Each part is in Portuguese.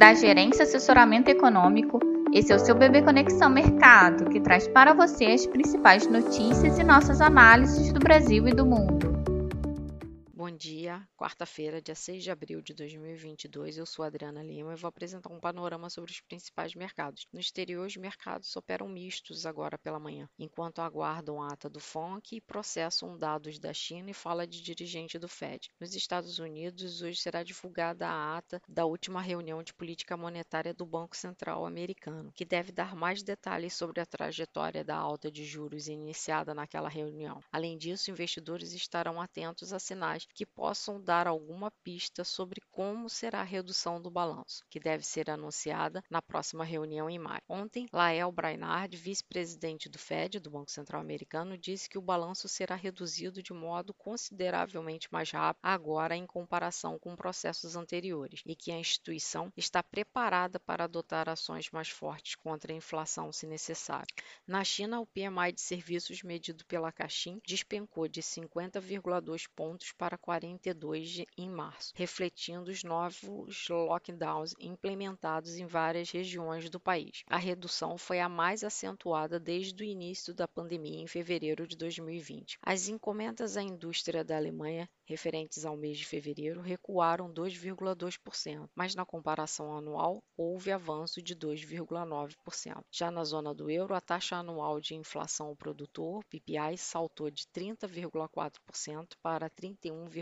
da Gerência Assessoramento Econômico. Esse é o seu Bebê Conexão Mercado, que traz para você as principais notícias e nossas análises do Brasil e do mundo dia, quarta-feira, dia 6 de abril de 2022. Eu sou Adriana Lima e vou apresentar um panorama sobre os principais mercados. No exterior, os mercados operam mistos agora pela manhã, enquanto aguardam a ata do FONC e processam dados da China e fala de dirigente do Fed. Nos Estados Unidos, hoje será divulgada a ata da última reunião de política monetária do Banco Central americano, que deve dar mais detalhes sobre a trajetória da alta de juros iniciada naquela reunião. Além disso, investidores estarão atentos a sinais que possam dar alguma pista sobre como será a redução do balanço, que deve ser anunciada na próxima reunião em maio. Ontem, Lael Brainard, vice-presidente do Fed, do Banco Central Americano, disse que o balanço será reduzido de modo consideravelmente mais rápido agora em comparação com processos anteriores e que a instituição está preparada para adotar ações mais fortes contra a inflação se necessário. Na China, o PMI de serviços medido pela Caixin despencou de 50,2 pontos para 40 42 em março, refletindo os novos lockdowns implementados em várias regiões do país. A redução foi a mais acentuada desde o início da pandemia em fevereiro de 2020. As encomendas à indústria da Alemanha referentes ao mês de fevereiro recuaram 2,2%, mas na comparação anual houve avanço de 2,9%. Já na zona do euro, a taxa anual de inflação ao produtor, PPI, saltou de 30,4% para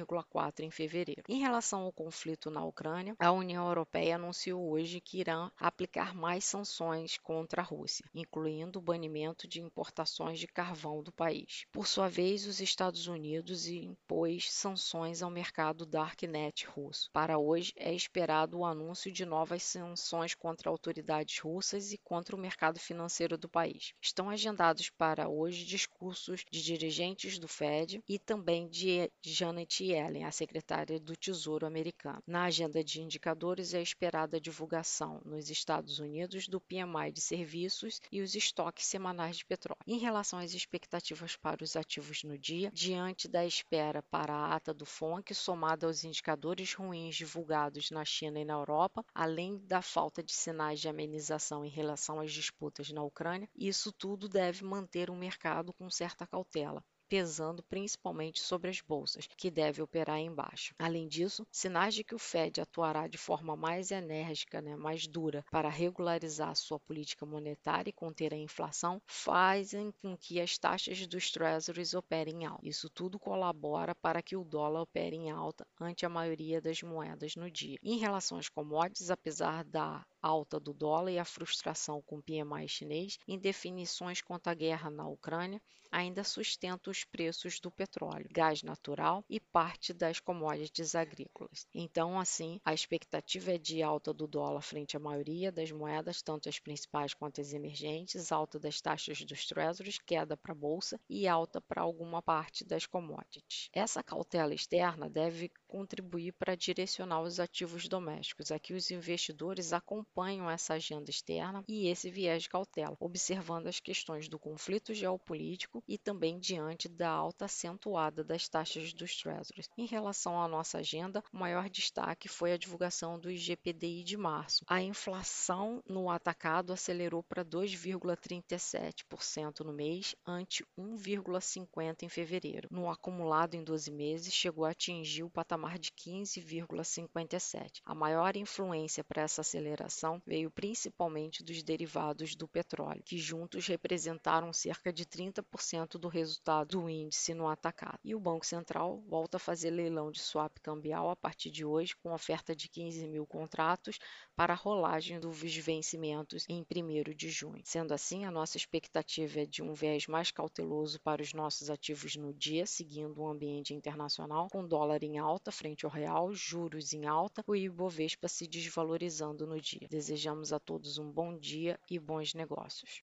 31,4% em fevereiro. Em relação ao conflito na Ucrânia, a União Europeia anunciou hoje que irá aplicar mais sanções contra a Rússia, incluindo o banimento de importações de carvão do país. Por sua vez, os Estados Unidos impôs sanções ao mercado Darknet russo. Para hoje, é esperado o anúncio de novas sanções contra autoridades russas e contra o mercado financeiro do país. Estão agendados para hoje discursos de dirigentes do Fed e também de Janet Yellen, a secretária do Tesouro americano. Na agenda de indicadores é esperada a divulgação nos Estados Unidos do PMI de serviços e os estoques semanais de petróleo. Em relação às expectativas para os ativos no dia, diante da espera para a ata do FONC, somada aos indicadores ruins divulgados na China e na Europa, além da falta de sinais de amenização em relação às disputas na Ucrânia, isso tudo deve manter o mercado com certa cautela pesando principalmente sobre as bolsas, que deve operar em baixa. Além disso, sinais de que o Fed atuará de forma mais enérgica, né, mais dura, para regularizar sua política monetária e conter a inflação, fazem com que as taxas dos Treasuries operem em alta. Isso tudo colabora para que o dólar opere em alta ante a maioria das moedas no dia. Em relação às commodities, apesar da alta do dólar e a frustração com o PMI chinês, indefinições quanto à guerra na Ucrânia, ainda sustenta os preços do petróleo, gás natural e parte das commodities agrícolas. Então, assim, a expectativa é de alta do dólar frente à maioria das moedas, tanto as principais quanto as emergentes, alta das taxas dos treasuries, queda para a bolsa e alta para alguma parte das commodities. Essa cautela externa deve contribuir para direcionar os ativos domésticos. Aqui os investidores acompanham essa agenda externa e esse viés de cautela, observando as questões do conflito geopolítico e também diante da alta acentuada das taxas dos Treasuries. Em relação à nossa agenda, o maior destaque foi a divulgação do IGPDI de março. A inflação no atacado acelerou para 2,37% no mês, ante 1,50% em fevereiro. No acumulado em 12 meses, chegou a atingir o patamar de 15,57%. A maior influência para essa aceleração veio principalmente dos derivados do petróleo, que juntos representaram cerca de 30% do resultado do índice no atacado. E o Banco Central volta a fazer leilão de swap cambial a partir de hoje, com oferta de 15 mil contratos para a rolagem dos vencimentos em 1 de junho. Sendo assim, a nossa expectativa é de um viés mais cauteloso para os nossos ativos no dia, seguindo o ambiente internacional, com dólar em alta frente ao real, juros em alta o Ibovespa se desvalorizando no dia. Desejamos a todos um bom dia e bons negócios.